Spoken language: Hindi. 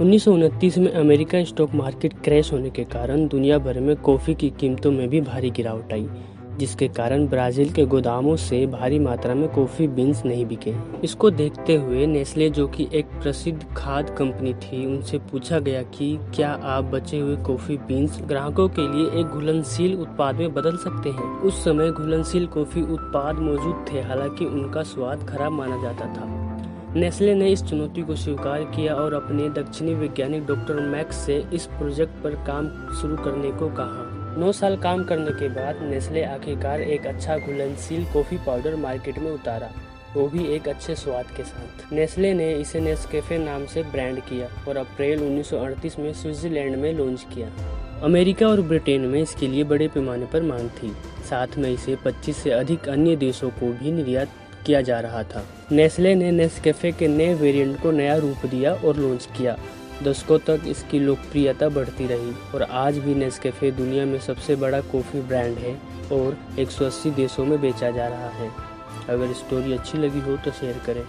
उन्नीस सौ उनतीस में अमेरिका स्टॉक मार्केट क्रैश होने के कारण दुनिया भर में कॉफ़ी की कीमतों में भी भारी गिरावट आई, जिसके कारण ब्राज़ील के गोदामों से भारी मात्रा में कॉफ़ी बीन्स नहीं बिके। इसको देखते हुए नेस्ले, जो कि एक प्रसिद्ध खाद कंपनी थी, उनसे पूछा गया कि क्या आप बचे हुए कॉफ़ी बीन्स ग्राहकों के लिए एक घुलनशील उत्पाद में बदल सकते हैं? उस समय घुलनशील कॉफ़ी उत्पाद मौजूद थे, हालाँकि उनका स्वाद खराब माना जाता था। नेस्ले ने इस चुनौती को स्वीकार किया और अपने दक्षिणी वैज्ञानिक डॉक्टर मैक्स से इस प्रोजेक्ट पर काम शुरू करने को कहा। नौ साल काम करने के बाद नेस्ले आखिरकार एक अच्छा घुलनशील कॉफ़ी पाउडर मार्केट में उतारा। वो भी एक अच्छे स्वाद के साथ। नेस्ले ने इसे नेस्केफे नाम से ब्रांड किया और अप्रैल 1938 में स्विट्जरलैंड में लॉन्च किया। अमेरिका और ब्रिटेन में इसके लिए बड़े पैमाने पर मांग थी। साथ में इसे 25 से अधिक अन्य देशों को भी निर्यात किया जा रहा था। नेस्ले ने नेस्कैफे के नए वेरिएंट को नया रूप दिया और लॉन्च किया। दशकों तक इसकी लोकप्रियता बढ़ती रही और आज भी नेस्कैफे दुनिया में सबसे बड़ा कॉफ़ी ब्रांड है और 180 देशों में बेचा जा रहा है। अगर स्टोरी अच्छी लगी हो तो शेयर करें।